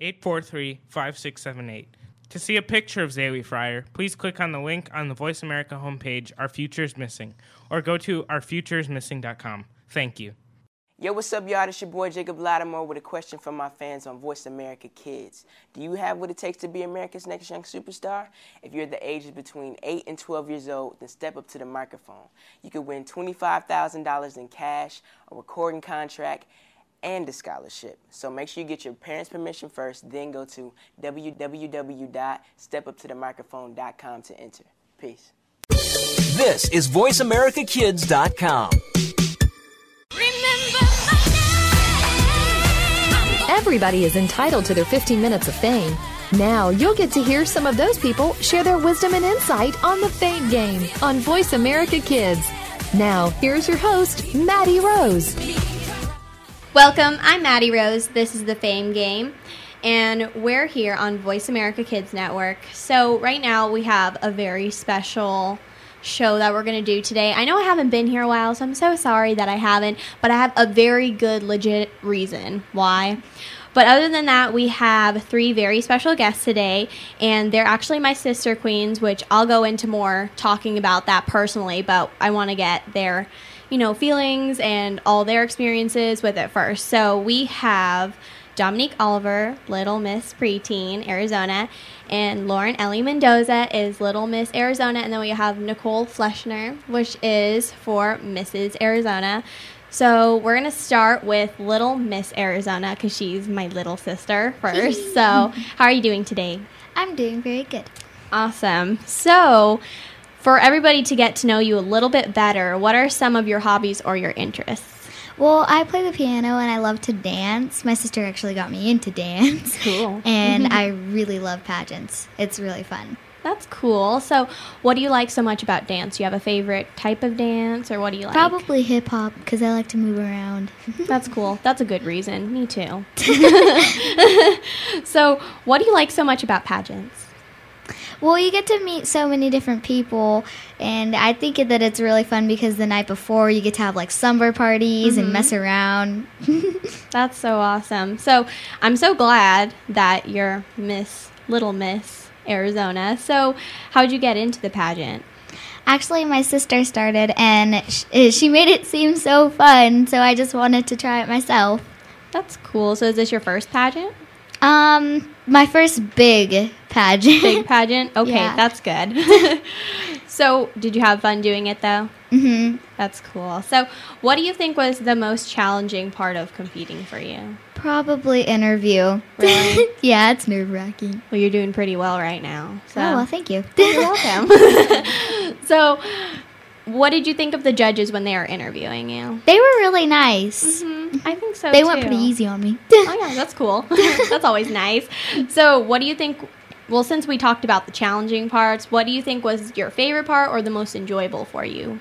843 5678. To see a picture of Zaylee Fryer, please click on the link on the Voice America homepage, Our Future is Missing, or go to ourfutureismissing.com. Thank you. Yo, what's up, y'all? It's your boy Jacob Latimore with a question from my fans on Voice America Kids. Do you have what it takes to be America's next young superstar? If you're the ages between 8 and 12 years old, then step up to the microphone. You could win $25,000 in cash, a recording contract, and a scholarship. So make sure you get your parents' permission first, then go to www.stepuptothemicrophone.com to enter. Peace. This is VoiceAmericaKids.com. Everybody is entitled to their 15 minutes of fame. Now you'll get to hear some of those people share their wisdom and insight on the Fame Game on Voice America Kids. Now, here's your host, Maddie Rose. Welcome, I'm Maddie Rose. This is the Fame Game, and we're here on Voice America Kids Network. So, right now, we have a very special show that we're going to do today. I know I haven't been here a while, so I'm so sorry that I haven't, but I have a very good, legit reason why. But other than that, we have three very special guests today, and they're actually my sister queens, which I'll go into more talking about that personally, but I want to get their, you know, feelings and all their experiences with it first. So we have Dominique Oliver, Little Miss Preteen, Arizona, and Lauren Ellie Mendoza is Little Miss Arizona, and then we have Nicole Fleschner, which is for Mrs. Arizona. So we're gonna start with Little Miss Arizona because she's my little sister first. so how are you doing today? I'm doing very good. Awesome. So for everybody to get to know you a little bit better, what are some of your hobbies or your interests? Well, I play the piano and I love to dance. My sister actually got me into dance. Cool. and mm-hmm. I really love pageants. It's really fun. That's cool. So, what do you like so much about dance? Do you have a favorite type of dance, or what do you like? Probably hip hop because I like to move around. That's cool. That's a good reason. Me too. so, what do you like so much about pageants? Well, you get to meet so many different people, and I think that it's really fun because the night before you get to have like slumber parties and mm-hmm. mess around. That's so awesome. So, I'm so glad that you're Miss Little Miss Arizona. So, how'd you get into the pageant? Actually, my sister started, and sh- eh, she made it seem so fun, so I just wanted to try it myself. That's cool. So, is this your first pageant? Um, my first big pageant. Big pageant? Okay, Yeah. that's good. so, did you have fun doing it though? hmm That's cool. So, what do you think was the most challenging part of competing for you? Probably interview. Really? yeah, it's nerve wracking. Well, you're doing pretty well right now. So, Oh, well, thank you. you're welcome. so, what did you think of the judges when they were interviewing you? they were really nice. Mm-hmm. I think so. They went pretty easy on me. Oh yeah, that's cool. that's always nice. So, what do you think? Well, since we talked about the challenging parts, what do you think was your favorite part or the most enjoyable for you?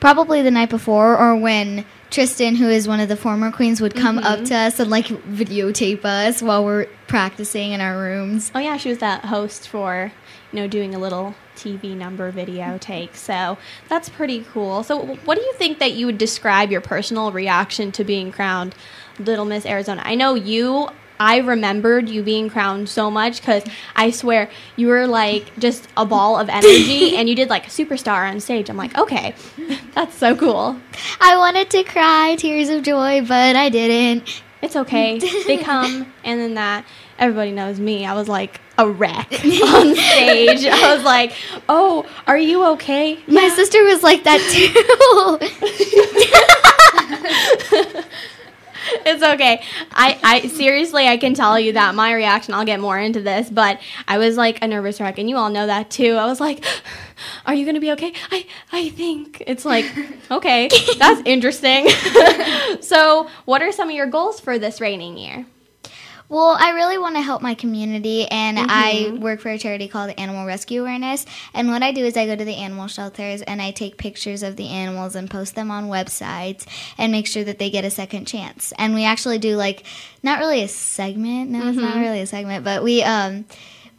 Probably the night before, or when Tristan, who is one of the former queens, would come up mm-hmm. to us and like videotape us while we're practicing in our rooms. Oh yeah, she was that host for, you know, doing a little TV number video take. So that's pretty cool. So what do you think that you would describe your personal reaction to being crowned Little Miss Arizona? I know you. I remembered you being crowned so much because I swear you were like just a ball of energy and you did like a superstar on stage. I'm like, okay, that's so cool. I wanted to cry tears of joy, but I didn't. It's okay. They come, and then that everybody knows me. I was like a wreck on stage. I was like, "Oh, are you okay?" My sister was like that too. It's okay. I, I seriously, I can tell you that my reaction. I'll get more into this, but I was like a nervous wreck, and you all know that too. I was like, "Are you gonna be okay?" I, I think it's like, okay, that's interesting. so, what are some of your goals for this reigning year? Well, I really want to help my community, and I mm-hmm. work for a charity called Animal Rescue Awareness. And what I do is I go to the animal shelters and I take pictures of the animals and post them on websites and make sure that they get a second chance. And we actually do like not really a segment. No, it's not mm-hmm. really a segment, but we um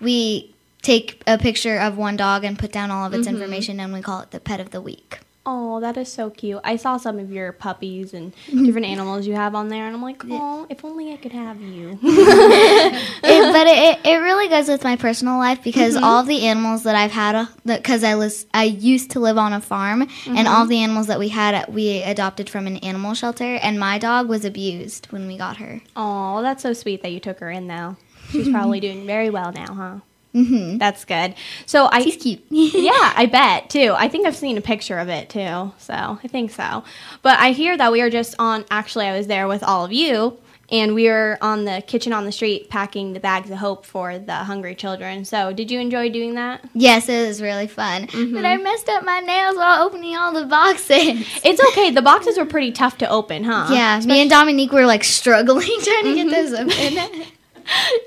we take a picture of one dog and put down all of its mm-hmm. information, and we call it the pet of the week. Oh, that is so cute. I saw some of your puppies and different animals you have on there, and I'm like, oh, if only I could have you. it, but it, it really goes with my personal life because mm-hmm. all the animals that I've had, uh, because I was I used to live on a farm, and all mm-hmm. the animals that we had uh, we adopted from an animal shelter, and my dog was abused when we got her. Oh, that's so sweet that you took her in, though. She's probably doing very well now, huh? Mm-hmm. That's good. So I She's cute. yeah, I bet too. I think I've seen a picture of it too. So I think so. But I hear that we are just on. Actually, I was there with all of you, and we were on the kitchen on the street packing the bags of hope for the hungry children. So did you enjoy doing that? yes, it was really fun, but I messed up my nails while opening all the boxes. It's okay. The boxes were pretty tough to open, huh? Yeah, me and Dominique were like struggling trying to get those open.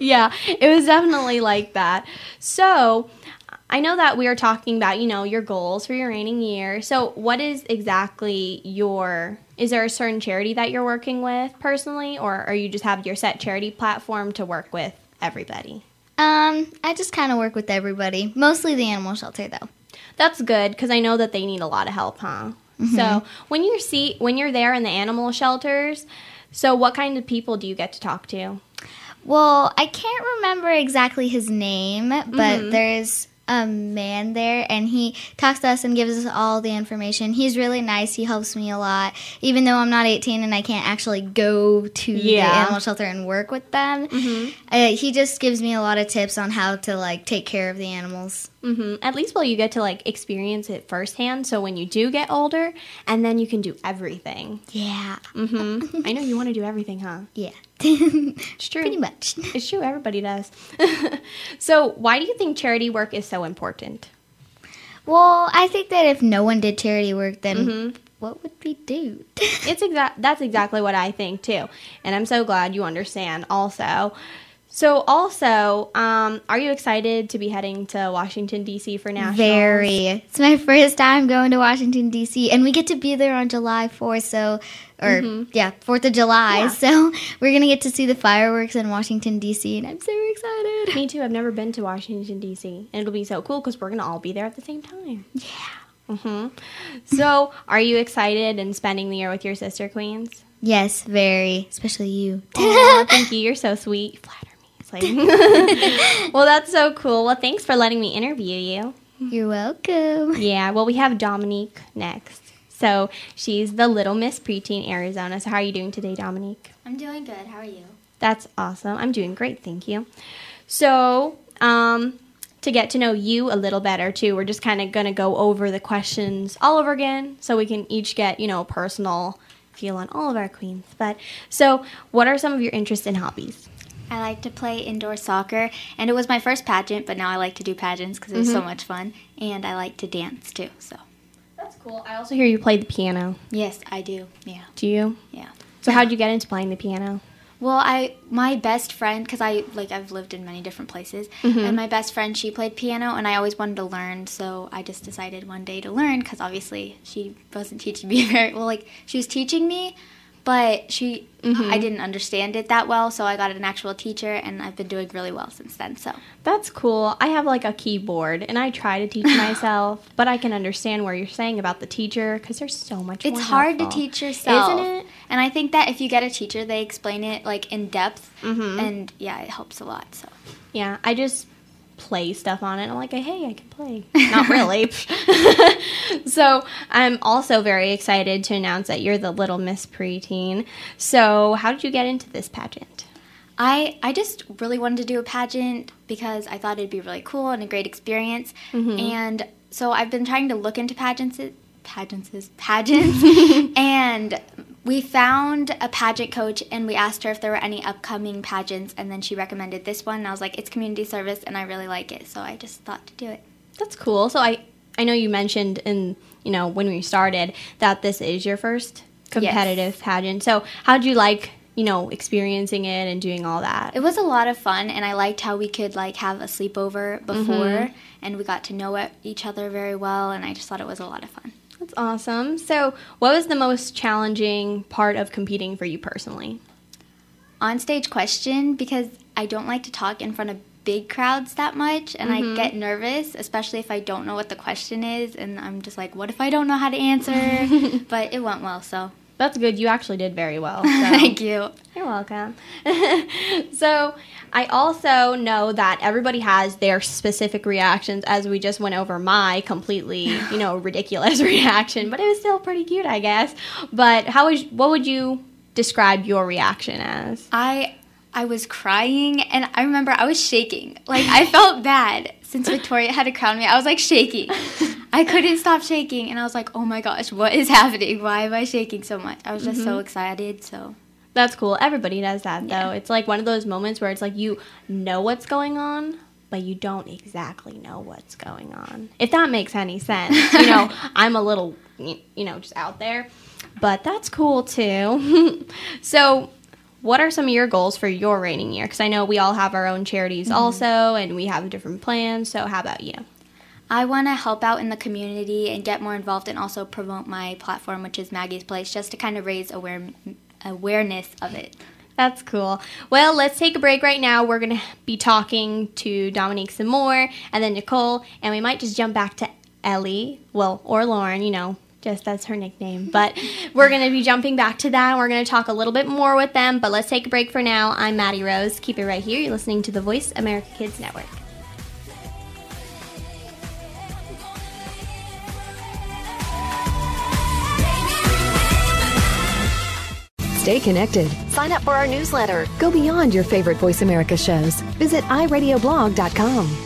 Yeah, it was definitely like that. So, I know that we are talking about, you know, your goals for your reigning year. So, what is exactly your is there a certain charity that you're working with personally or are you just have your set charity platform to work with everybody? um, I just kind of work with everybody, mostly the animal shelter though. That's good because I know that they need a lot of help, huh? So, when you see when you're there in the animal shelters, so what kind of people do you get to talk to? Well, I can't remember exactly his name, but Mm-hmm. there's a man there and he talks to us and gives us all the information. He's really nice. He helps me a lot. Even though I'm not 18 and I can't actually go to the Yeah. Mm-hmm. animal shelter and work with them, uh, he just gives me a lot of tips on how to like take care of the animals. Hmm At least, well, you get to like experience it firsthand. So when you do get older, and then you can do everything. Yeah. Mm-hmm. I know you want to do everything, huh? Yeah. It's true. Pretty much. It's true. Everybody does. so why do you think charity work is so important? Well, I think that if no one did charity work, then Mm-hmm. what would we do? It's exact. That's exactly what I think too, and I'm so glad you understand. Also, so also, um, are you excited to be heading to Washington D.C. for nationals? Very. It's my first time going to Washington D.C. and we get to be there on July 4th. So, or yeah, Fourth of July. Yeah. So we're gonna get to see the fireworks in Washington D.C. and I'm so excited. Me too. I've never been to Washington D.C. and it'll be so cool because we're gonna all be there at the same time. Yeah. hmm So, are you excited and spending the year with your sister queens? Yes, very. Especially you. Aw, thank you. You're so sweet. You flatter me. It's like, well, that's so cool. Well, thanks for letting me interview you. You're welcome. Yeah. Well, we have Dominique next. So she's the Little Miss Preteen Arizona. So how are you doing today, Dominique? I'm doing good. How are you? That's awesome. I'm doing great, thank you. So, um, to get to know you a little better too, we're just kind of gonna go over the questions all over again, so we can each get you know a personal feel on all of our queens. But so, what are some of your interests and hobbies? I like to play indoor soccer, and it was my first pageant, but now I like to do pageants because it's so Mm-hmm. much fun. And I like to dance too. So That's cool. I also hear you play the piano. yes, I do. Yeah, Do you? yeah. So how'd you get into playing the piano? Well, I my best friend because I like I've lived in many different places, and my best friend she played piano, and I always wanted to learn. So I just decided one day to learn because obviously she wasn't teaching me very well. Like she was teaching me, but she I didn't understand it that well. So I got an actual teacher, and I've been doing really well since then. So That's cool. I have like a keyboard and I try to teach myself, but I can understand where you're saying about the teacher because there's so much it's hard to teach yourself, Isn't it? And I think that if you get a teacher, they explain it like in depth, Mm-hmm. and yeah, it helps a lot. So. Yeah, I just play stuff on it. I'm like, hey, I can play. Not really. so I'm also very excited to announce that you're the Little Miss Preteen. So how did you get into this pageant? I I just really wanted to do a pageant because I thought it'd be really cool and a great experience. Mm-hmm. And so I've been trying to look into pageants pageants pageants and we found a pageant coach and we asked her if there were any upcoming pageants and then she recommended this one and I was like it's community service and I really like it so I just thought to do it. That's cool. So I I know you mentioned in you know when we started that this is your first competitive pageant. So how would you like you know, experiencing it and doing all that? It was a lot of fun, and I liked how we could like have a sleepover before, mm-hmm. and we got to know each other very well, and I just thought it was a lot of fun. Awesome. So, what was the most challenging part of competing for you personally? On stage question because I don't like to talk in front of big crowds that much, and I mm-hmm. get nervous, especially if I don't know what the question is, and I'm just like, what if I don't know how to answer? but it went well, so That's good. You actually did very well. So. thank you. You're welcome. so, I also know that everybody has their specific reactions as we just went over my completely, you know, ridiculous reaction, but it was still pretty cute, I guess. But how would what would you describe your reaction as? I I was crying and I remember I was shaking. Like I felt bad since Victoria had to crown me. I was like shaking. I couldn't stop shaking and I was like, "Oh my gosh, what is happening? Why am I shaking so much?" I was just so mm-hmm. excited. So, That's cool. Everybody does that though. It's like one of those moments where it's like you know what's going on, but you don't exactly know what's going on. If that makes any sense. You know, I'm a little you know, just out there, but that's cool too. so, what are some of your goals for your reigning year? Because I know we all have our own charities mm-hmm. also, and we have different plans. So, how about you? I want to help out in the community and get more involved and also promote my platform which is Maggie's Place just to kind of raise aware- awareness of it. That's cool. Well, let's take a break right now. We're going to be talking to Dominique some more and then Nicole, and we might just jump back to Ellie, well, or Lauren, you know, just that's her nickname. But we're going to be jumping back to that. and We're going to talk a little bit more with them, but let's take a break for now. I'm Maddie Rose. Keep it right here. You're listening to the Voice America Kids Network. Stay connected. Sign up for our newsletter. Go beyond your favorite Voice America shows. Visit iradioblog.com.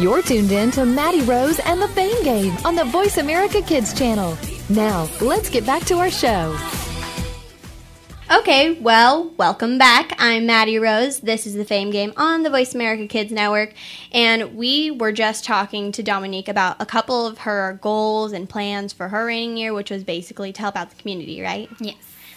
You're tuned in to Maddie Rose and the Fame Game on the Voice America Kids channel. Now, let's get back to our show. Okay, well, welcome back. I'm Maddie Rose. This is the Fame Game on the Voice America Kids Network. And we were just talking to Dominique about a couple of her goals and plans for her reigning year, which was basically to help out the community, right? Yes.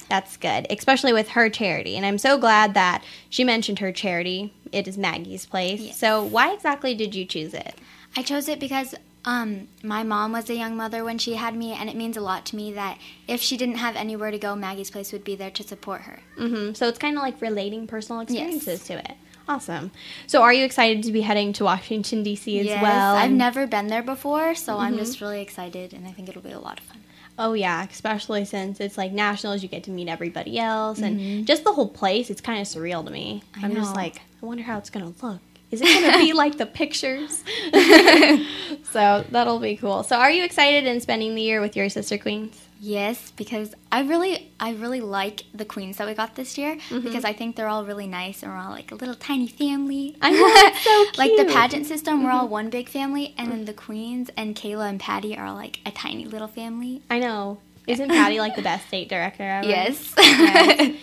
That's good, especially with her charity. And I'm so glad that she mentioned her charity. It is Maggie's Place. Yes. So, why exactly did you choose it? I chose it because um, my mom was a young mother when she had me, and it means a lot to me that if she didn't have anywhere to go, Maggie's Place would be there to support her. hmm So, it's kind of like relating personal experiences to it. Awesome. So, are you excited to be heading to Washington, D.C. as yes, well? I've never been there before, so I'm just really excited, and I think it'll be a lot of fun. Oh yeah, especially since it's like nationals, you get to meet everybody else, and Mhm. just the whole place. It's kind of surreal to me. I I'm just like, I wonder how it's gonna look. Is it gonna be like the pictures? so that'll be cool. So, are you excited in spending the year with your sister queens? Yes, because I really, I really like the queens that we got this year Mm-hmm. because I think they're all really nice and we're all like a little tiny family. I know, so like the. Mm-hmm. pageant system, we're all one big family, and then the queens and Kayla and Patty are like a tiny little family. I know. Isn't Patty like the best state director ever? Yes. Yes.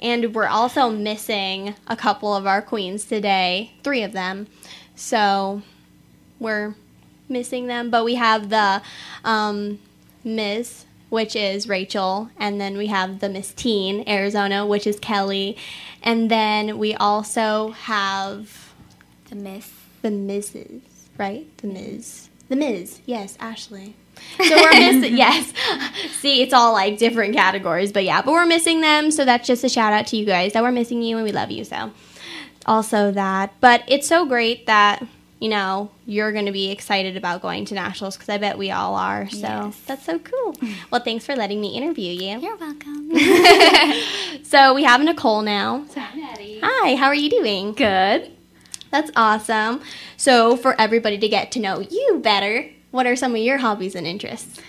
and we're also missing a couple of our queens today, three of them. So we're missing them, but we have the um, Ms., which is Rachel, and then we have the Miss Teen, Arizona, which is Kelly, and then we also have the Miss. the Mrs., right? The Ms. The Ms. Yes, Ashley. So we're missing, yes. See, it's all like different categories, but yeah, but we're missing them. So that's just a shout out to you guys that we're missing you and we love you. So also that, but it's so great that you know you're going to be excited about going to nationals because I bet we all are. So Yes. that's so cool. Well, thanks for letting me interview you. You're welcome. So we have Nicole now. Hi, how are you doing? Good. That's awesome. So for everybody to get to know you better, what are some of your hobbies and interests?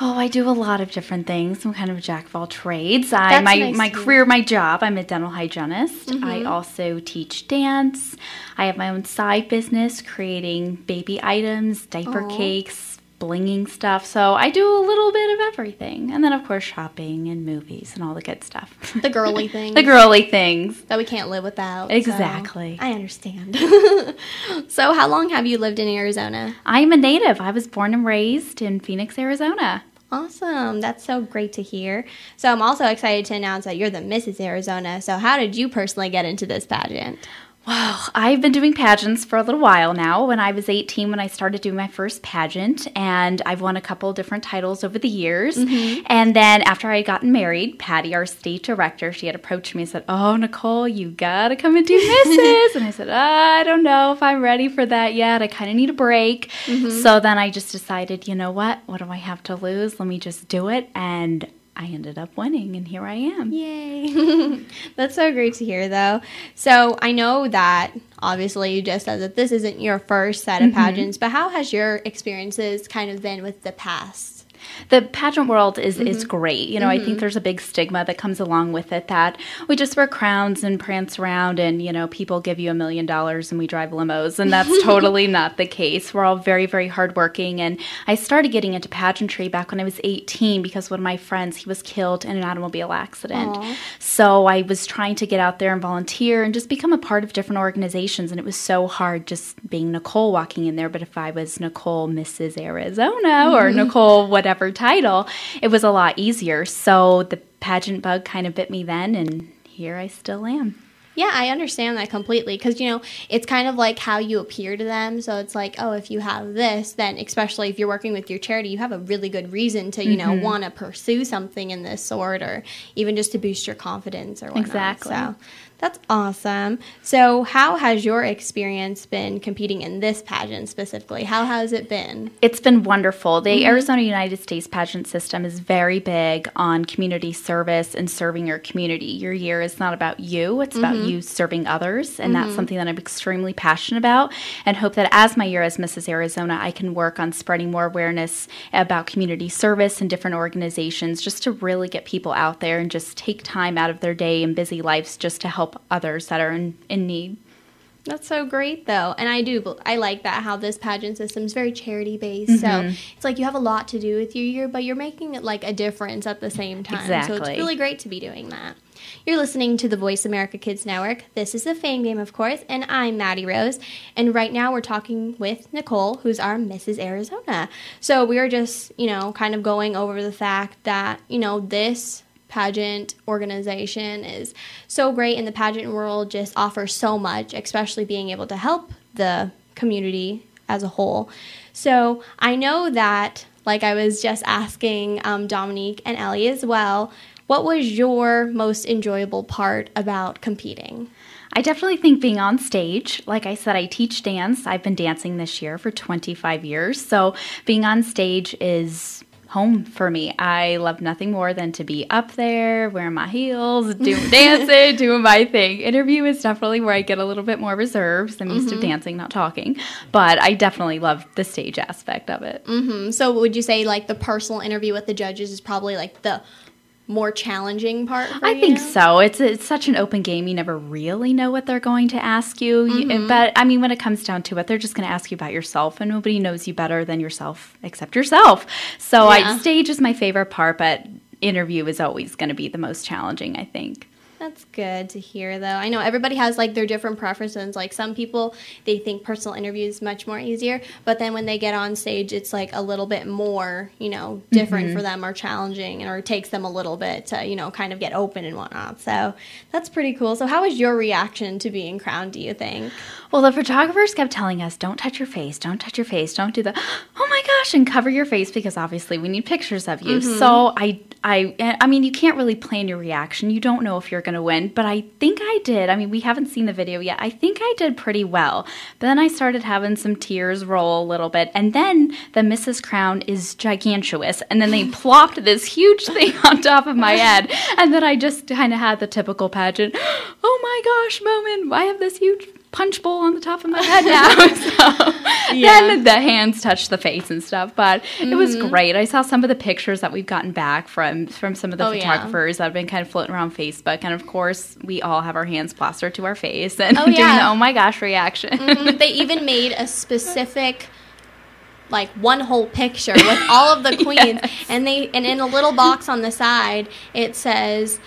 Oh, I do a lot of different things. I'm kind of a jack of all trades. I my nice my career, my job. I'm a dental hygienist. I Mhm. also teach dance. I have my own side business, creating baby items, diaper Aw. cakes, blinging stuff. So I do a little bit of everything, and then of course shopping and movies and all the good stuff. The girly things. the girly things. that we can't live without. so Exactly. I understand. so how long have you lived in Arizona? I'm a native. I was born and raised in Phoenix, Arizona. Awesome. That's so great to hear. So I'm also excited to announce that you're the Mrs. Arizona. So how did you personally get into this pageant? Wow, I've been doing pageants for a little while now. When I was 18, when I started doing my first pageant, and I've won a couple different titles over the years. Mm-hmm. And then after I had gotten married, Patty, our state director, she had approached me and said, "Oh, Nicole, you gotta come and do Mrs." and I said, "I don't know if I'm ready for that yet. I kind of need a break." Mm-hmm. So then I just decided, you know what? What do I have to lose? Let me just do it, and I ended up winning, and here I am. Yay. That's so great to hear, though. So I know that obviously you just said that this isn't your first set of Mhm. pageants, but how has your experiences kind of been with the past? The pageant world is is Mhm. great. You know, I Mhm. think there's a big stigma that comes along with it that we just wear crowns and prance around and, you know, people give you a million dollars and we drive limos and that's totally not the case. We're all very very hardworking and I started getting into pageantry back when I was 18 because one of my friends, he was killed in an automobile accident. Aw. So I was trying to get out there and volunteer and just become a part of different organizations. And it was so hard just being Nicole walking in there. But if I was Nicole Mrs. Arizona or Mhm. Nicole whatever title, it was a lot easier. So the pageant bug kind of bit me then, and here I still am. Yeah, I understand that completely because you know it's kind of like how you appear to them. So it's like, oh, if you have this, then especially if you're working with your charity, you have a really good reason to you know Mhm. want to pursue something in this sort, or even just to boost your confidence or whatnot. Exactly. So that's awesome. So how has your experience been competing in this pageant specifically? How has it been? It's been wonderful. The Mhm. Arizona United States pageant system is very big on community service and serving your community. Your year is not about you, it's about Mhm. You serving others. And that's Mhm. something that I'm extremely passionate about and hope that as my year as Mrs. Arizona, I can work on spreading more awareness about community service and different organizations just to really get people out there and just take time out of their day and busy lives just to help others that are in, in need. That's so great, though, and I do. I like that how this pageant system is very charity based. So Mhm. it's like you have a lot to do with your year, but you're making it like a difference at the same time. Exactly. So it's really great to be doing that. You're listening to the Voice America Kids Network. This is the Fame Game, of course, and I'm Maddie Rose. And right now we're talking with Nicole, who's our Mrs. Arizona. So we are just, you know, kind of going over the fact that, you know, this pageant organization is so great and the pageant world just offers so much, especially being able to help the community as a whole. So I know that, like I was just asking um, Dominique and Ellie as well, what was your most enjoyable part about competing? I definitely think being on stage, like I said, I teach dance. I've been dancing this year for 25 years. So being on stage is home for me. I love nothing more than to be up there, wearing my heels, doing dancing, doing my thing. Interview is definitely where I get a little bit more reserved. I'm used to dancing, not talking. But I definitely love the stage aspect of it. hmm So would you say like the personal interview with the judges is probably like the more challenging part for I you? think so. It's it's such an open game. You never really know what they're going to ask you. You- mm-hmm. But I mean, when it comes down to it, they're just going to ask you about yourself, and nobody knows you better than yourself except yourself. So, Yeah. I, stage is my favorite part, but interview is always going to be the most challenging. I think. That's good to hear, though. I know everybody has like their different preferences. Like some people, they think personal interviews much more easier, but then when they get on stage, it's like a little bit more, you know, different mm-hmm. for them or challenging, or it takes them a little bit to, you know, kind of get open and whatnot. So that's pretty cool. So how was your reaction to being crowned? Do you think? Well, the photographers kept telling us, "Don't touch your face. Don't touch your face. Don't do the oh my gosh and cover your face because obviously we need pictures of you." Mm-hmm. So I, I, I mean, you can't really plan your reaction. You don't know if you're going to win, but I think I did. I mean, we haven't seen the video yet. I think I did pretty well. But then I started having some tears roll a little bit, and then the Mrs. Crown is gigantuous, and then they plopped this huge thing on top of my head, and then I just kind of had the typical pageant. Oh my gosh, moment! I have this huge punch bowl on the top of my head now. so then the hands touch the face and stuff. But it was Mm-hmm. great. I saw some of the pictures that we've gotten back from from some of the Oh, yeah. photographers that have been kind of floating around Facebook. And of course, we all have our hands plastered to our face and Oh, doing yeah. the oh my gosh reaction. Mhm. they even made a specific like one whole picture with all of the queens and they and in a little box on the side it says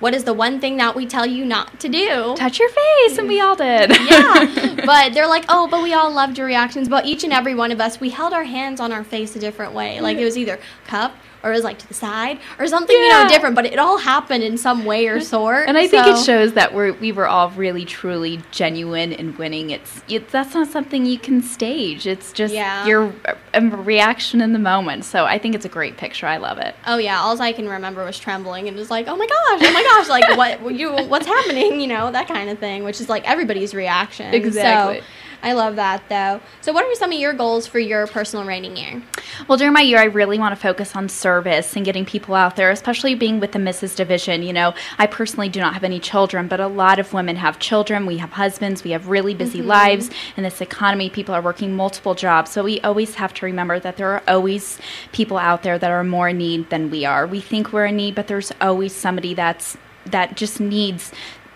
what is the one thing that we tell you not to do? Touch your face, and we all did. yeah. But they're like oh but we all loved your reactions. But each and every one of us we held our hands on our face a different way. Like mm. it was either cup or it was like to the side or something you know different but it all happened in some way or sort And I think it shows that we're we were all really truly genuine in winning. It's it, that's not something you can stage. It's just Yeah. your reaction in the moment. So I think it's a great picture. I love it. Oh yeah, all I can remember was trembling and was like, "Oh my gosh, oh my gosh, like what you what's happening?" You know, that kind of thing, which is like everybody's reaction. Exactly. So, I love that though. So what are some of your goals for your personal rating year? Well, during my year, I really want to focus on service and getting people out there, especially being with the Mrs. Division. You know, I personally do not have any children, but a lot of women have children. We have husbands. We have really busy mm-hmm. lives. In this economy, people are working multiple jobs. So we always have to remember that there are always people out there that are more in need than we are. We think we're in need, but there's always somebody that's that just needs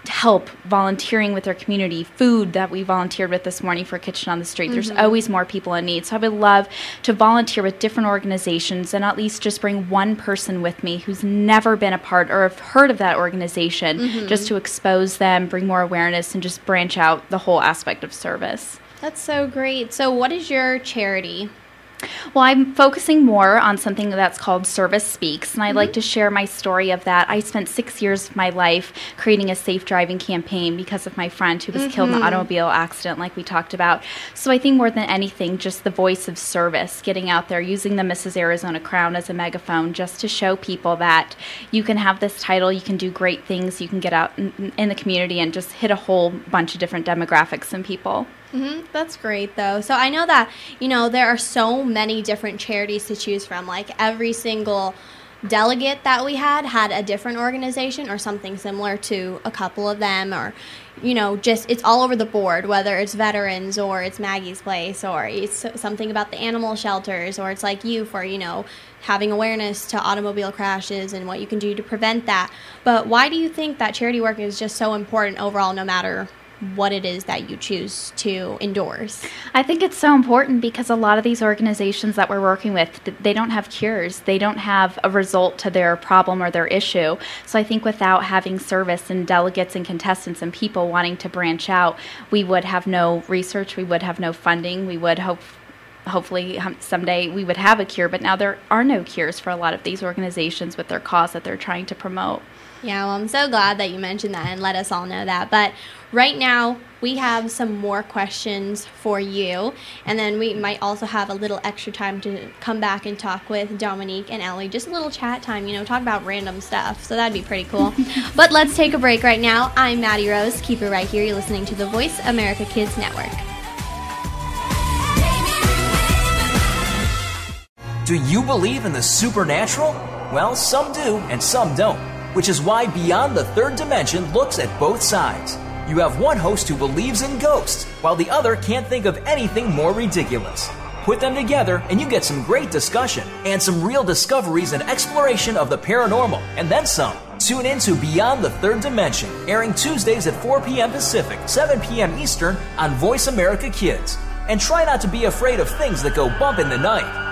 help volunteering with their community food that we volunteered with this morning for kitchen on the street. There's mm-hmm. always more people in need. So i would love to volunteer with different organizations and at least just bring one person with me who's never been a part or have heard of that organization mm-hmm. just to expose them bring more awareness and just branch out the whole aspect of service. That's so great. So what is your charity? Well, I'm focusing more on something that's called Service Speaks, and I'd mm-hmm. like to share my story of that. I spent six years of my life creating a safe driving campaign because of my friend who was killed in an mm-hmm. automobile accident, like we talked about. So I think more than anything, just the voice of service, getting out there, using the Mrs. Arizona crown as a megaphone, just to show people that you can have this title, you can do great things, you can get out in, in the community and just hit a whole bunch of different demographics and people. Hmm That's great, though. So I know that you know there are so many different charities to choose from. Like every single delegate that we had had a different organization or something similar to a couple of them, or you know, just it's all over the board. Whether it's veterans or it's Maggie's Place or it's something about the animal shelters or it's like you for you know having awareness to automobile crashes and what you can do to prevent that. But why do you think that charity work is just so important overall, no matter what it is that you choose to endorse. I think it's so important because a lot of these organizations that we're working with, they don't have cures. They don't have a result to their problem or their issue. So I think without having service and delegates and contestants and people wanting to branch out, we would have no research, we would have no funding, we would hope hopefully um, someday we would have a cure, but now there are no cures for a lot of these organizations with their cause that they're trying to promote. Yeah, well, I'm so glad that you mentioned that and let us all know that. But right now, we have some more questions for you. And then we might also have a little extra time to come back and talk with Dominique and Ellie. Just a little chat time, you know, talk about random stuff. So that'd be pretty cool. but let's take a break right now. I'm Maddie Rose. Keep it right here. You're listening to the Voice America Kids Network. Do you believe in the supernatural? Well, some do and some don't, which is why Beyond the Third Dimension looks at both sides. You have one host who believes in ghosts, while the other can't think of anything more ridiculous. Put them together, and you get some great discussion and some real discoveries and exploration of the paranormal, and then some. Tune in to Beyond the Third Dimension, airing Tuesdays at 4 p.m. Pacific, 7 p.m. Eastern on Voice America Kids. And try not to be afraid of things that go bump in the night.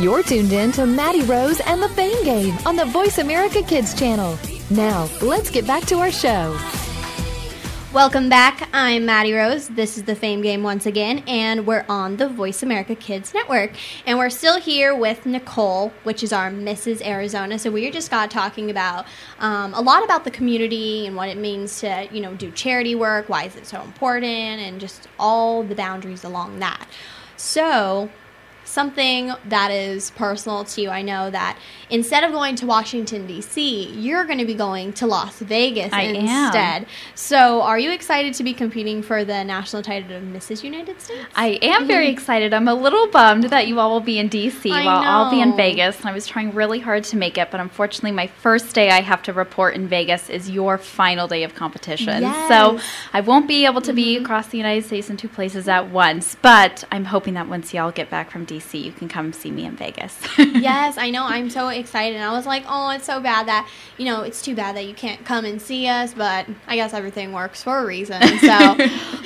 You're tuned in to Maddie Rose and the Fame Game on the Voice America Kids channel. Now, let's get back to our show. Welcome back. I'm Maddie Rose. This is the Fame Game once again, and we're on the Voice America Kids Network. And we're still here with Nicole, which is our Mrs. Arizona. So we just got talking about um, a lot about the community and what it means to, you know, do charity work. Why is it so important? And just all the boundaries along that. So something that is personal to you. I know that instead of going to Washington D.C., you're going to be going to Las Vegas I instead. am. So, are you excited to be competing for the national title of Mrs. United States? I am very excited. I'm a little bummed that you all will be in DC I while I'll be in. Vegas. And I was trying really hard to make it, but unfortunately, my first day I have to report in Vegas is your final day of competition. So Yes. Mm-hmm. I won't be able to be across the United States in two places at once. But I'm hoping that once y'all get back from DC, you can come see me in Vegas. yes, I know. I'm so excited. And I was like, oh, it's so bad that, you know, it's too bad that you can't come and see us, but I guess everything works for a reason. So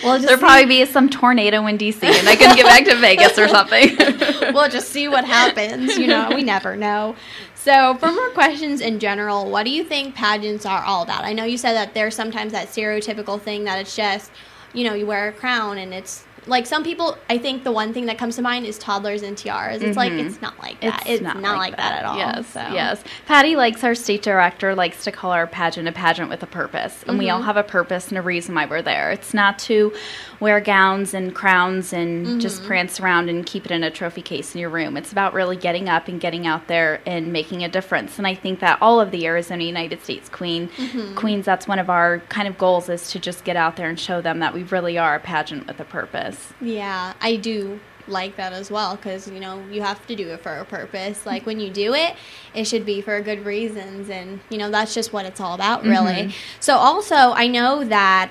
we'll just There'll probably be some tornado in DC, and I can get back to Vegas or something. we'll just see what happens. You know, we never know. So, for more questions in general, what do you think pageants are all about? I know you said that there's sometimes that stereotypical thing that it's just, you know, you wear a crown and it's like some people. I think the one thing that comes to mind is toddlers and tiaras. It's like Mhm. it's not like that. It's, not, like that. at all. Yes, so. yes. Patty likes our state director likes to call our pageant a pageant with a purpose, and we all Mhm. have a purpose and a reason why we're there. It's not to wear gowns and crowns and just Mhm. prance around and keep it in a trophy case in your room. It's about really getting up and getting out there and making a difference. And I think that all of the Arizona United States Queen Mhm. queens, that's one of our kind of goals is to just get out there and show them that we really are a pageant with a purpose. Yeah, I do like that as well because you know you have to do it for a purpose. Like when you do it, it should be for good reasons, and you know that's just what it's all about, really. Mhm. So also, I know that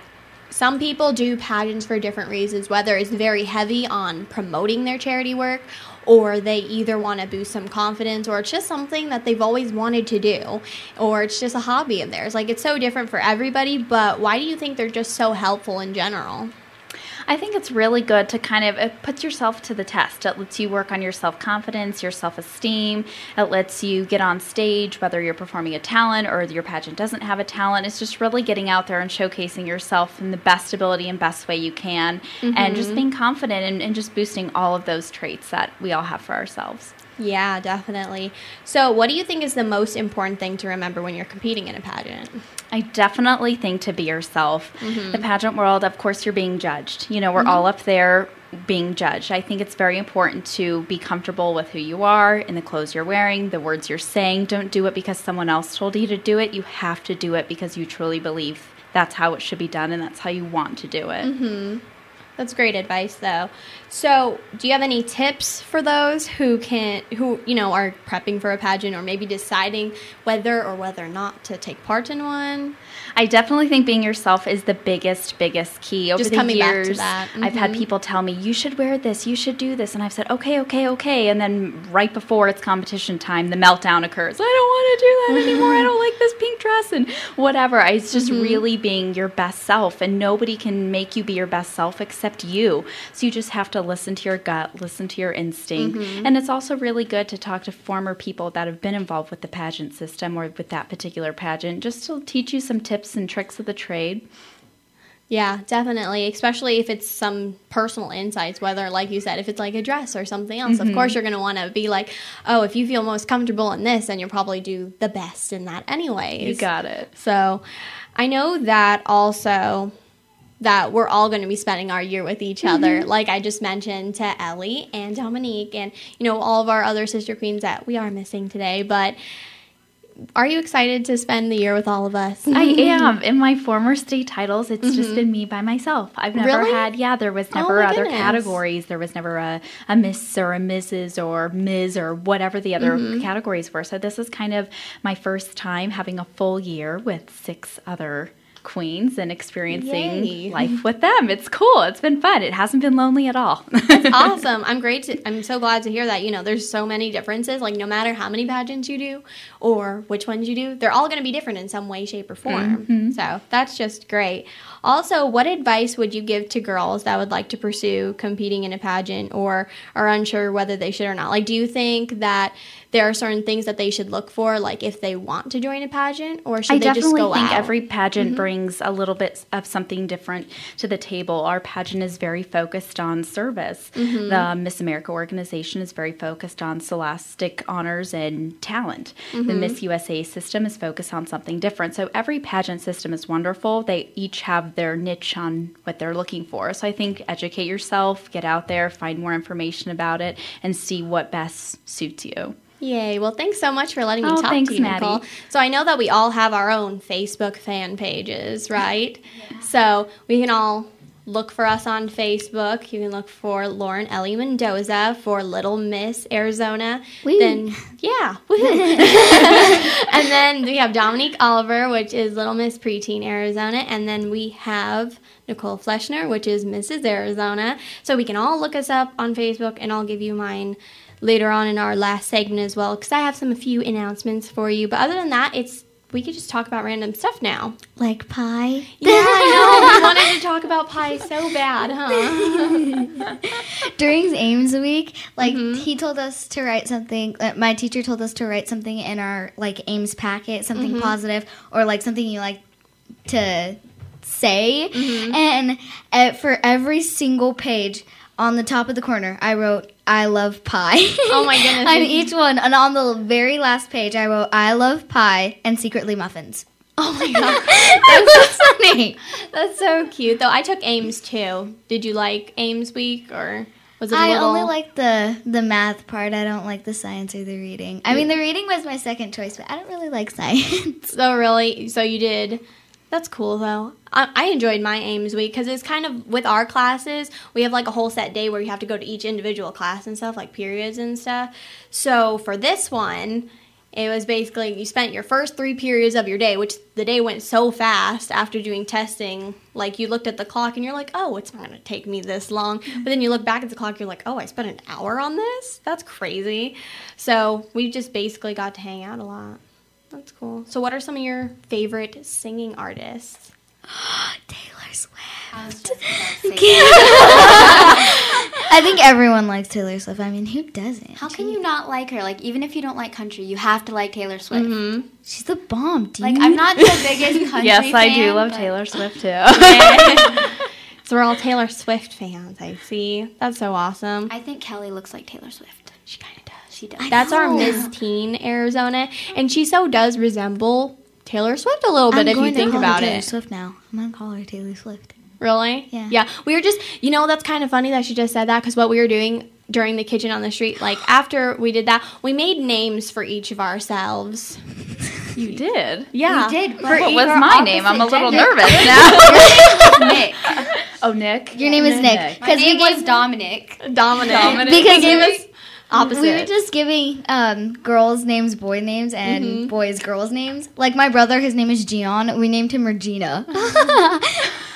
some people do pageants for different reasons, whether it's very heavy on promoting their charity work. Or they either want to boost some confidence, or it's just something that they've always wanted to do, or it's just a hobby of theirs. Like it's so different for everybody, but why do you think they're just so helpful in general? I think it's really good to kind of it puts yourself to the test. It lets you work on your self confidence, your self esteem. It lets you get on stage, whether you're performing a talent or your pageant doesn't have a talent. It's just really getting out there and showcasing yourself in the best ability and best way you can, mm-hmm. and just being confident and, and just boosting all of those traits that we all have for ourselves. Yeah, definitely. So, what do you think is the most important thing to remember when you're competing in a pageant? I definitely think to be yourself. Mm-hmm. The pageant world, of course, you're being judged. You know, we're mm-hmm. all up there being judged. I think it's very important to be comfortable with who you are, in the clothes you're wearing, the words you're saying. Don't do it because someone else told you to do it. You have to do it because you truly believe that's how it should be done and that's how you want to do it. Mm-hmm. That's great advice, though. So, do you have any tips for those who can, who you know, are prepping for a pageant or maybe deciding whether or whether not to take part in one? I definitely think being yourself is the biggest, biggest key. Over Just the coming years, back to that. Mm-hmm. I've had mm-hmm. people tell me, "You should wear this. You should do this," and I've said, "Okay, okay, okay." And then right before it's competition time, the meltdown occurs. I don't want to do that anymore. I don't like this pink dress and whatever. It's just mm-hmm. really being your best self, and nobody can make you be your best self except you. So you just have to listen to your gut, listen to your instinct, mm-hmm. and it's also really good to talk to former people that have been involved with the pageant system or with that particular pageant, just to teach you some tips and tricks of the trade. Yeah, definitely. Especially if it's some personal insights, whether, like you said, if it's like a dress or something else. Mm-hmm. Of course, you're going to want to be like, oh, if you feel most comfortable in this, then you'll probably do the best in that, anyways. You got it. So I know that also that we're all going to be spending our year with each other. Mm-hmm. Like I just mentioned to Ellie and Dominique, and you know all of our other sister queens that we are missing today, but are you excited to spend the year with all of us? I am. In my former state titles, it's mm-hmm. just been me by myself. I've never really? had, yeah, there was oh never oh other goodness. categories. There was never a, a Miss or a Mrs. or Ms. or whatever the other mm-hmm. categories were. So this is kind of my first time having a full year with six other queens and experiencing Yay. life with them. It's cool. It's been fun. It hasn't been lonely at all. That's awesome. I'm great to I'm so glad to hear that. You know, there's so many differences. Like no matter how many pageants you do or which ones you do, they're all going to be different in some way, shape, or form. Mm-hmm. So that's just great. Also, what advice would you give to girls that would like to pursue competing in a pageant or are unsure whether they should or not? Like, do you think that there are certain things that they should look for, like if they want to join a pageant, or should I they just go I definitely think every pageant mm-hmm. brings a little bit of something different to the table. Our pageant is very focused on service. Mm-hmm. The Miss America organization is very focused on scholastic honors and talent. Mm-hmm. The Miss USA system is focused on something different. So every pageant system is wonderful. They each have their niche on what they're looking for. So I think educate yourself, get out there, find more information about it, and see what best suits you. Yay. Well, thanks so much for letting me oh, talk thanks, to you, Maddie. Nicole. So I know that we all have our own Facebook fan pages, right? yeah. So we can all look for us on Facebook. You can look for Lauren Ellie Mendoza for Little Miss Arizona. Woo. Then yeah. and then we have Dominique Oliver, which is Little Miss Preteen Arizona, and then we have Nicole Fleschner, which is Mrs. Arizona. So we can all look us up on Facebook and I'll give you mine later on in our last segment as well because I have some a few announcements for you. But other than that, it's we could just talk about random stuff now. Like pie? Yeah, I know. we wanted to talk about pie so bad, huh? During AIMS week, like mm-hmm. he told us to write something. Uh, my teacher told us to write something in our like AIMS packet, something mm-hmm. positive, or like something you like to say. Mm-hmm. And uh, for every single page, on the top of the corner, I wrote "I love pie." Oh my goodness! on each one, and on the very last page, I wrote "I love pie" and secretly muffins. Oh my god, that's so funny. That's so cute. Though I took AIMS too. Did you like AIMS week or? Was it I little... I only like the the math part. I don't like the science or the reading. I mean, the reading was my second choice, but I don't really like science. So really, so you did that's cool though. I, I enjoyed my AIMS week because it's kind of with our classes, we have like a whole set day where you have to go to each individual class and stuff, like periods and stuff. So for this one, it was basically you spent your first three periods of your day, which the day went so fast after doing testing. Like you looked at the clock and you're like, oh, it's not going to take me this long. Mm-hmm. But then you look back at the clock, you're like, oh, I spent an hour on this? That's crazy. So we just basically got to hang out a lot. That's cool. So, what are some of your favorite singing artists? Taylor Swift. I think everyone likes Taylor Swift. I mean, who doesn't? How can you not like her? Like, even if you don't like country, you have to like Taylor Swift. Mm-hmm. She's the bomb, dude. Like, I'm not the biggest country yes, I do love but- Taylor Swift too. So we're all Taylor Swift fans. I see. That's so awesome. I think Kelly looks like Taylor Swift. She kind of does. She does. That's our. Miss Teen Arizona, and she so does resemble Taylor Swift a little bit I'm if going you to think call her about Taylor it. Swift now. I'm gonna call her Taylor Swift. Really? Yeah. Yeah. We were just, you know, that's kind of funny that she just said that because what we were doing during the kitchen on the street, like after we did that, we made names for each of ourselves. you did. Yeah. We did. For but What was my name? I'm a little gender. nervous now. Nick. oh, Nick. Your name is Nick. My Because we name was Dominic. Dominic. Dominic. because He gave us opposite. We were just giving um, girls names, boy names, and boys girls names. Like my brother, his name is Gian. We named him Regina.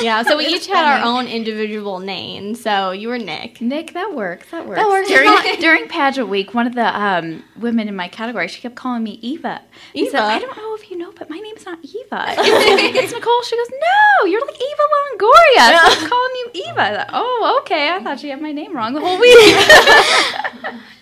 yeah, so we each had our own individual name. So you were Nick. Nick, that works. That works. That works. During, during pageant week, one of the um, women in my category, she kept calling me Eva. Said, Eva? I don't know if you know, but my name's not Eva. It's, Nicole. She goes, No, you're like Eva Longoria. So I'm calling you Eva. Thought, oh, okay. I thought she had my name wrong the whole week.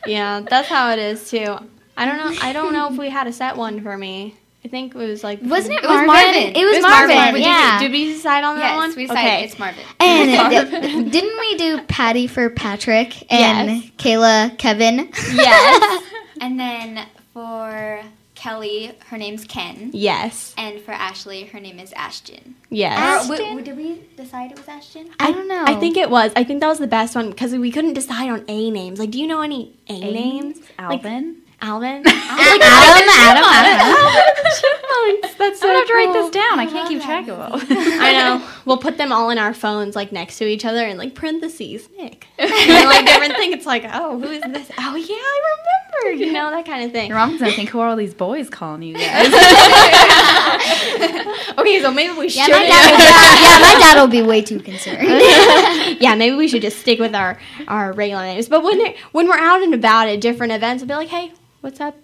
Yeah, that's how it is too. I don't know. I don't know if we had a set one for me. I think it was like Wasn't it It was Marvin? Marvin. It was Marvin. Did, Yeah. we, did we decide on that Yes, one? we decided Okay. it's Marvin. and d- didn't we do Patty for Patrick and Yes. Kayla Kevin? Yes. And then for Kelly, her name's Ken. yes. And for Ashley, her name is Ashton. Yes. Or, w- did we decide it was Ashton? I don't know. I think it was. I think that was the best one because we couldn't decide on A names. Like, do you know any A, names? Like, Alvin. Alvin. Adam, Adam, Adam. Chipmunks. That's so I'm gonna have to write this down. I can't keep track of them. I know. We'll put them all in our phones, like next to each other, and like parentheses, Nick. and like different thing. It's like, oh, who is this? Oh yeah, I remember. You know that kind of thing. Your mom's gonna think, who are all these boys calling you guys? Okay, so maybe we should. Yeah, my dad, yeah, my dad will be way too concerned. yeah, maybe we should just stick with our our regular names. But when it, when we're out and about at different events, we'll be like, hey, what's up,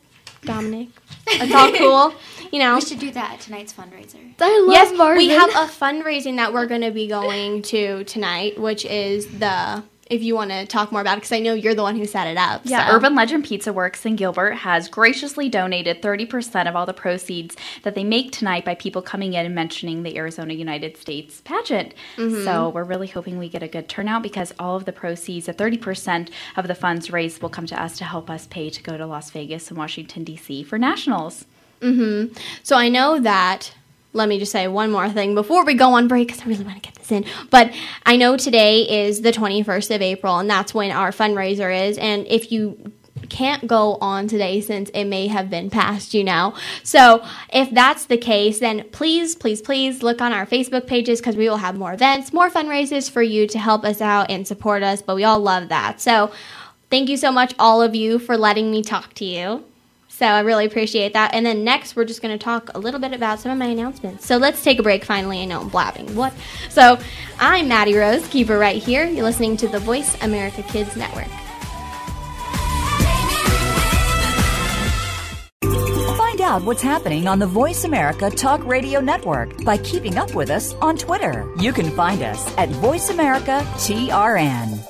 Dominic? It's all cool. You know. We should do that at tonight's fundraiser. I love yes, Marvin. we have a fundraising that we're going to be going to tonight, which is the. If you want to talk more about it, because I know you're the one who set it up. Yeah, so. Urban Legend Pizza Works in Gilbert has graciously donated 30% of all the proceeds that they make tonight by people coming in and mentioning the Arizona United States pageant. Mm-hmm. So we're really hoping we get a good turnout because all of the proceeds, the 30% of the funds raised, will come to us to help us pay to go to Las Vegas and Washington, D.C. for nationals. Mm-hmm. So I know that. Let me just say one more thing before we go on break because I really want to get this in. But I know today is the 21st of April, and that's when our fundraiser is. And if you can't go on today since it may have been past you now. So if that's the case, then please, please, please look on our Facebook pages because we will have more events, more fundraisers for you to help us out and support us. But we all love that. So thank you so much, all of you, for letting me talk to you. So I really appreciate that. And then next, we're just going to talk a little bit about some of my announcements. So let's take a break finally. I know I'm blabbing. What? So I'm Maddie Rose. Keep it right here. You're listening to the Voice America Kids Network. Find out what's happening on the Voice America Talk Radio Network by keeping up with us on Twitter. You can find us at Voice America TRN.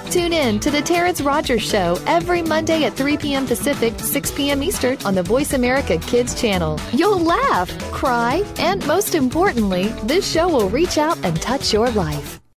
Tune in to the Terrence Rogers Show every Monday at 3 p.m. Pacific, 6 p.m. Eastern on the Voice America Kids channel. You'll laugh, cry, and most importantly, this show will reach out and touch your life.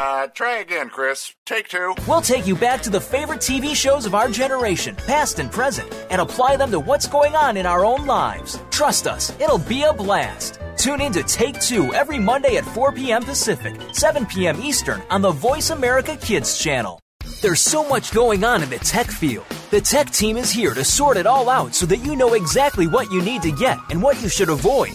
Uh, try again, Chris. Take two. We'll take you back to the favorite TV shows of our generation, past and present, and apply them to what's going on in our own lives. Trust us, it'll be a blast. Tune in to Take Two every Monday at 4 p.m. Pacific, 7 p.m. Eastern on the Voice America Kids channel. There's so much going on in the tech field. The tech team is here to sort it all out so that you know exactly what you need to get and what you should avoid.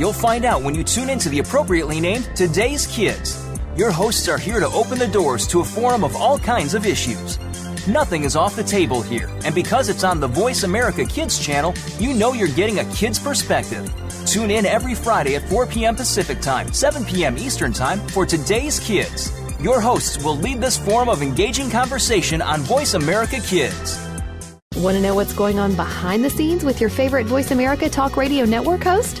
You'll find out when you tune into the appropriately named Today's Kids. Your hosts are here to open the doors to a forum of all kinds of issues. Nothing is off the table here, and because it's on the Voice America Kids channel, you know you're getting a kid's perspective. Tune in every Friday at 4 p.m. Pacific Time, 7 p.m. Eastern Time for Today's Kids. Your hosts will lead this forum of engaging conversation on Voice America Kids. Want to know what's going on behind the scenes with your favorite Voice America Talk Radio Network host?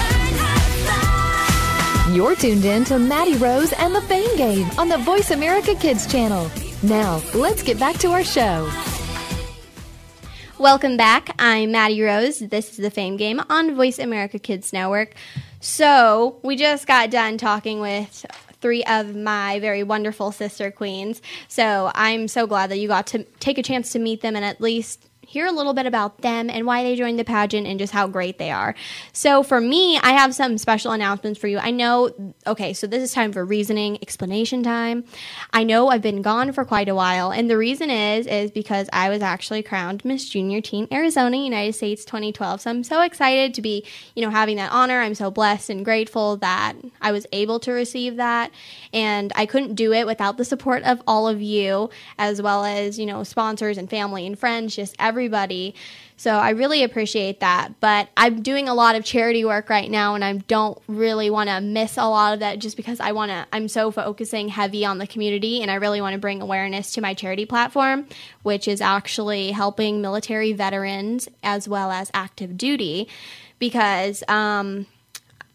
You're tuned in to Maddie Rose and the Fame Game on the Voice America Kids channel. Now, let's get back to our show. Welcome back. I'm Maddie Rose. This is the Fame Game on Voice America Kids Network. So, we just got done talking with three of my very wonderful sister queens. So, I'm so glad that you got to take a chance to meet them and at least hear a little bit about them and why they joined the pageant and just how great they are. So for me, I have some special announcements for you. I know, okay, so this is time for reasoning, explanation time. I know I've been gone for quite a while, and the reason is is because I was actually crowned Miss Junior Teen Arizona United States 2012. So I'm so excited to be, you know, having that honor. I'm so blessed and grateful that I was able to receive that, and I couldn't do it without the support of all of you as well as, you know, sponsors and family and friends, just everybody. So I really appreciate that. But I'm doing a lot of charity work right now and I don't really want to miss a lot of that just because I want to I'm so focusing heavy on the community and I really want to bring awareness to my charity platform, which is actually helping military veterans as well as active duty because um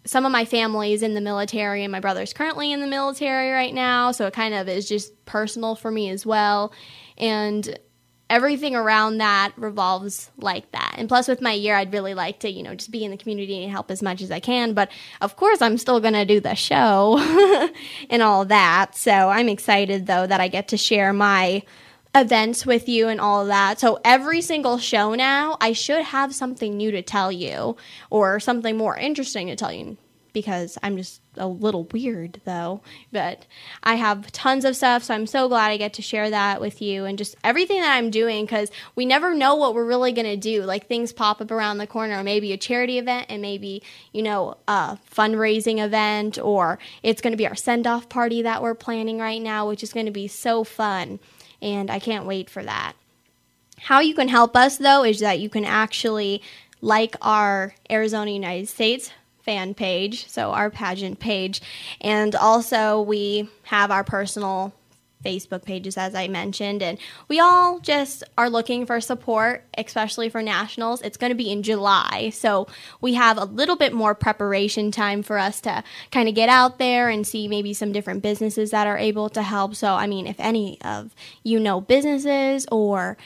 some of my family is in the military and my brother's currently in the military right now so it kind of is just personal for me as well and everything around that revolves like that. And plus, with my year, I'd really like to, you know, just be in the community and help as much as I can. But of course, I'm still going to do the show and all that. So I'm excited, though, that I get to share my events with you and all that. So every single show now, I should have something new to tell you or something more interesting to tell you because I'm just a little weird though. But I have tons of stuff, so I'm so glad I get to share that with you and just everything that I'm doing because we never know what we're really going to do. Like things pop up around the corner, maybe a charity event and maybe, you know, a fundraising event, or it's going to be our send off party that we're planning right now, which is going to be so fun. And I can't wait for that. How you can help us though is that you can actually like our Arizona United States fan page, so our pageant page. And also, we have our personal Facebook pages, as I mentioned. And we all just are looking for support, especially for nationals. It's going to be in July. So we have a little bit more preparation time for us to kind of get out there and see maybe some different businesses that are able to help. So, I mean, if any of you know businesses or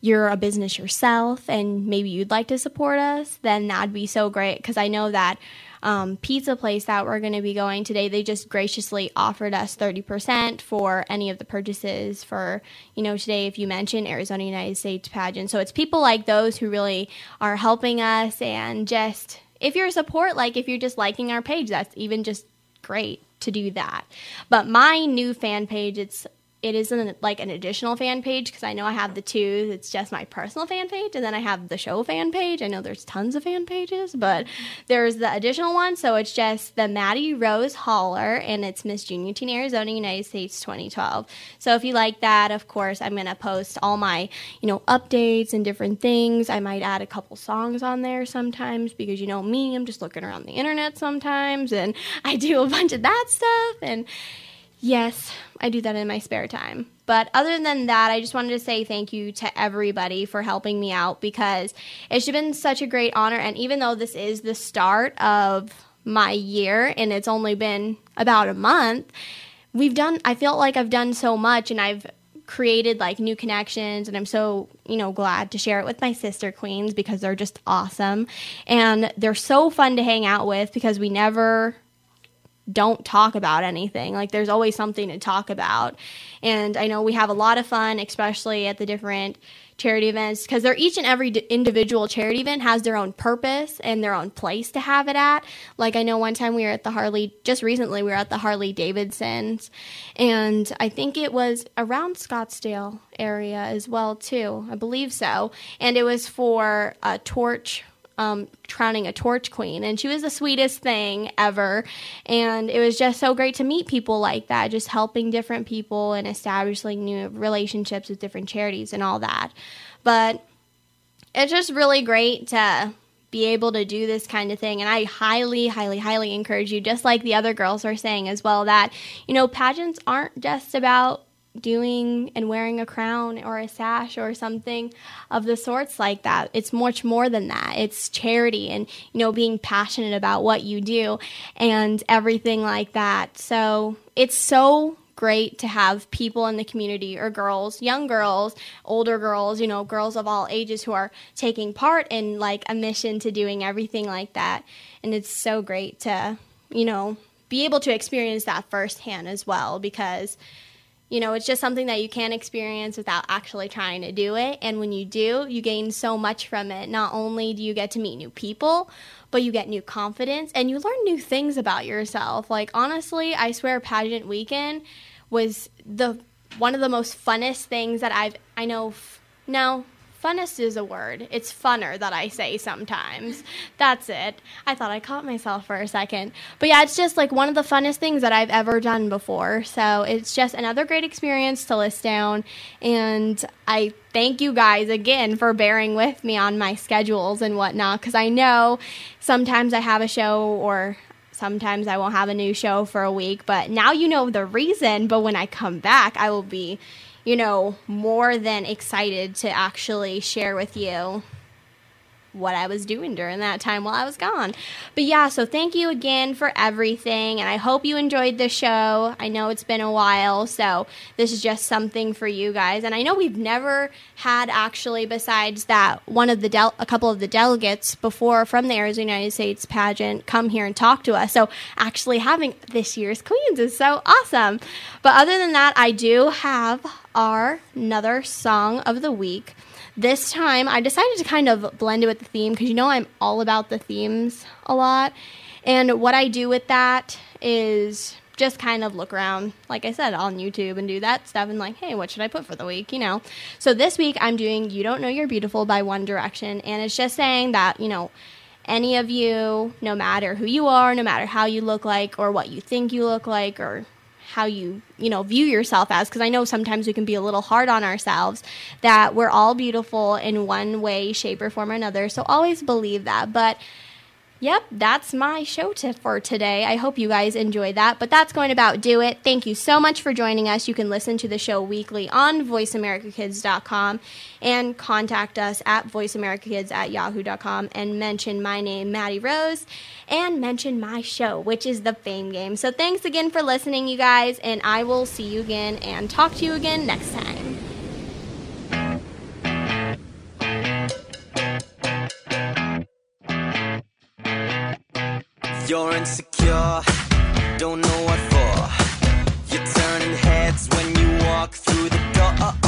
you're a business yourself and maybe you'd like to support us, then that'd be so great because I know that um, pizza place that we're going to be going today, they just graciously offered us 30% for any of the purchases for, you know, today, if you mention Arizona United States pageant. So it's people like those who really are helping us and just if you're a support, like if you're just liking our page, that's even just great to do that. But my new fan page, it's it isn't like an additional fan page because I know I have the two. It's just my personal fan page, and then I have the show fan page. I know there's tons of fan pages, but there's the additional one. So it's just the Maddie Rose Holler, and it's Miss Junior Teen Arizona United States 2012. So if you like that, of course, I'm gonna post all my you know updates and different things. I might add a couple songs on there sometimes because you know me, I'm just looking around the internet sometimes, and I do a bunch of that stuff and Yes, I do that in my spare time. But other than that, I just wanted to say thank you to everybody for helping me out because it's been such a great honor. And even though this is the start of my year and it's only been about a month, we've done, I feel like I've done so much and I've created like new connections and I'm so, you know, glad to share it with my sister queens because they're just awesome and they're so fun to hang out with because we never don't talk about anything. Like there's always something to talk about. And I know we have a lot of fun, especially at the different charity events, because they're each and every individual charity event has their own purpose and their own place to have it at. Like I know one time we were at the Harley, just recently we were at the Harley Davidsons, and I think it was around Scottsdale area as well too. I believe so. And it was for a torch um, crowning a torch queen. And she was the sweetest thing ever. And it was just so great to meet people like that, just helping different people and establishing new relationships with different charities and all that. But it's just really great to be able to do this kind of thing. And I highly, highly, highly encourage you, just like the other girls are saying as well, that, you know, pageants aren't just about doing and wearing a crown or a sash or something of the sorts like that. It's much more than that. It's charity and, you know, being passionate about what you do and everything like that. So it's so great to have people in the community or girls, young girls, older girls, you know, girls of all ages who are taking part in like a mission to doing everything like that. And it's so great to, you know, be able to experience that firsthand as well because you know, it's just something that you can't experience without actually trying to do it. And when you do, you gain so much from it. Not only do you get to meet new people, but you get new confidence and you learn new things about yourself. Like, honestly, I swear pageant weekend was the one of the most funnest things that I've, I know, f- no, Funnest is a word. It's funner that I say sometimes. That's it. I thought I caught myself for a second. But yeah, it's just like one of the funnest things that I've ever done before. So it's just another great experience to list down. And I thank you guys again for bearing with me on my schedules and whatnot. Because I know sometimes I have a show or sometimes I won't have a new show for a week. But now you know the reason. But when I come back, I will be you know, more than excited to actually share with you what I was doing during that time while I was gone. But yeah, so thank you again for everything, and I hope you enjoyed the show. I know it's been a while, so this is just something for you guys. And I know we've never had actually, besides that, one of the del- a couple of the delegates before from the Arizona United States pageant come here and talk to us. So actually having this year's queens is so awesome. But other than that, I do have our another song of the week. This time, I decided to kind of blend it with the theme because you know I'm all about the themes a lot. And what I do with that is just kind of look around, like I said, on YouTube and do that stuff and like, hey, what should I put for the week, you know? So this week I'm doing You Don't Know You're Beautiful by One Direction. And it's just saying that, you know, any of you, no matter who you are, no matter how you look like or what you think you look like or how you you know view yourself as because i know sometimes we can be a little hard on ourselves that we're all beautiful in one way shape or form or another. So always believe that. But Yep, that's my show tip for today. I hope you guys enjoy that. But that's going to about do it. Thank you so much for joining us. You can listen to the show weekly on voiceamericakids.com and contact us at voiceamericakids at yahoo.com and mention my name, Maddie Rose, and mention my show, which is the Fame Game. So thanks again for listening, you guys, and I will see you again and talk to you again next time. You're insecure, don't know what for. You're turning heads when you walk through the door.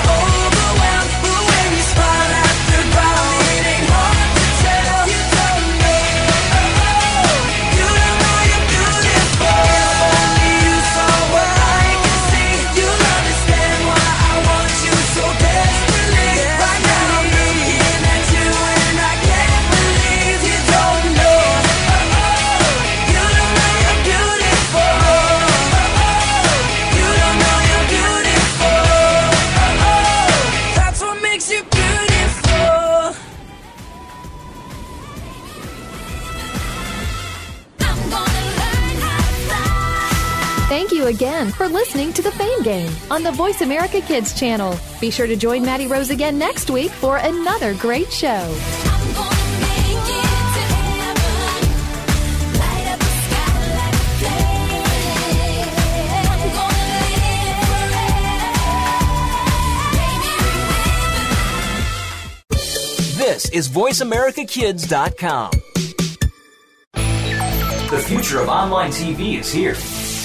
again for listening to the Fame Game on the Voice America Kids channel. Be sure to join Maddie Rose again next week for another great show. This is VoiceAmericaKids.com. The future of online TV is here.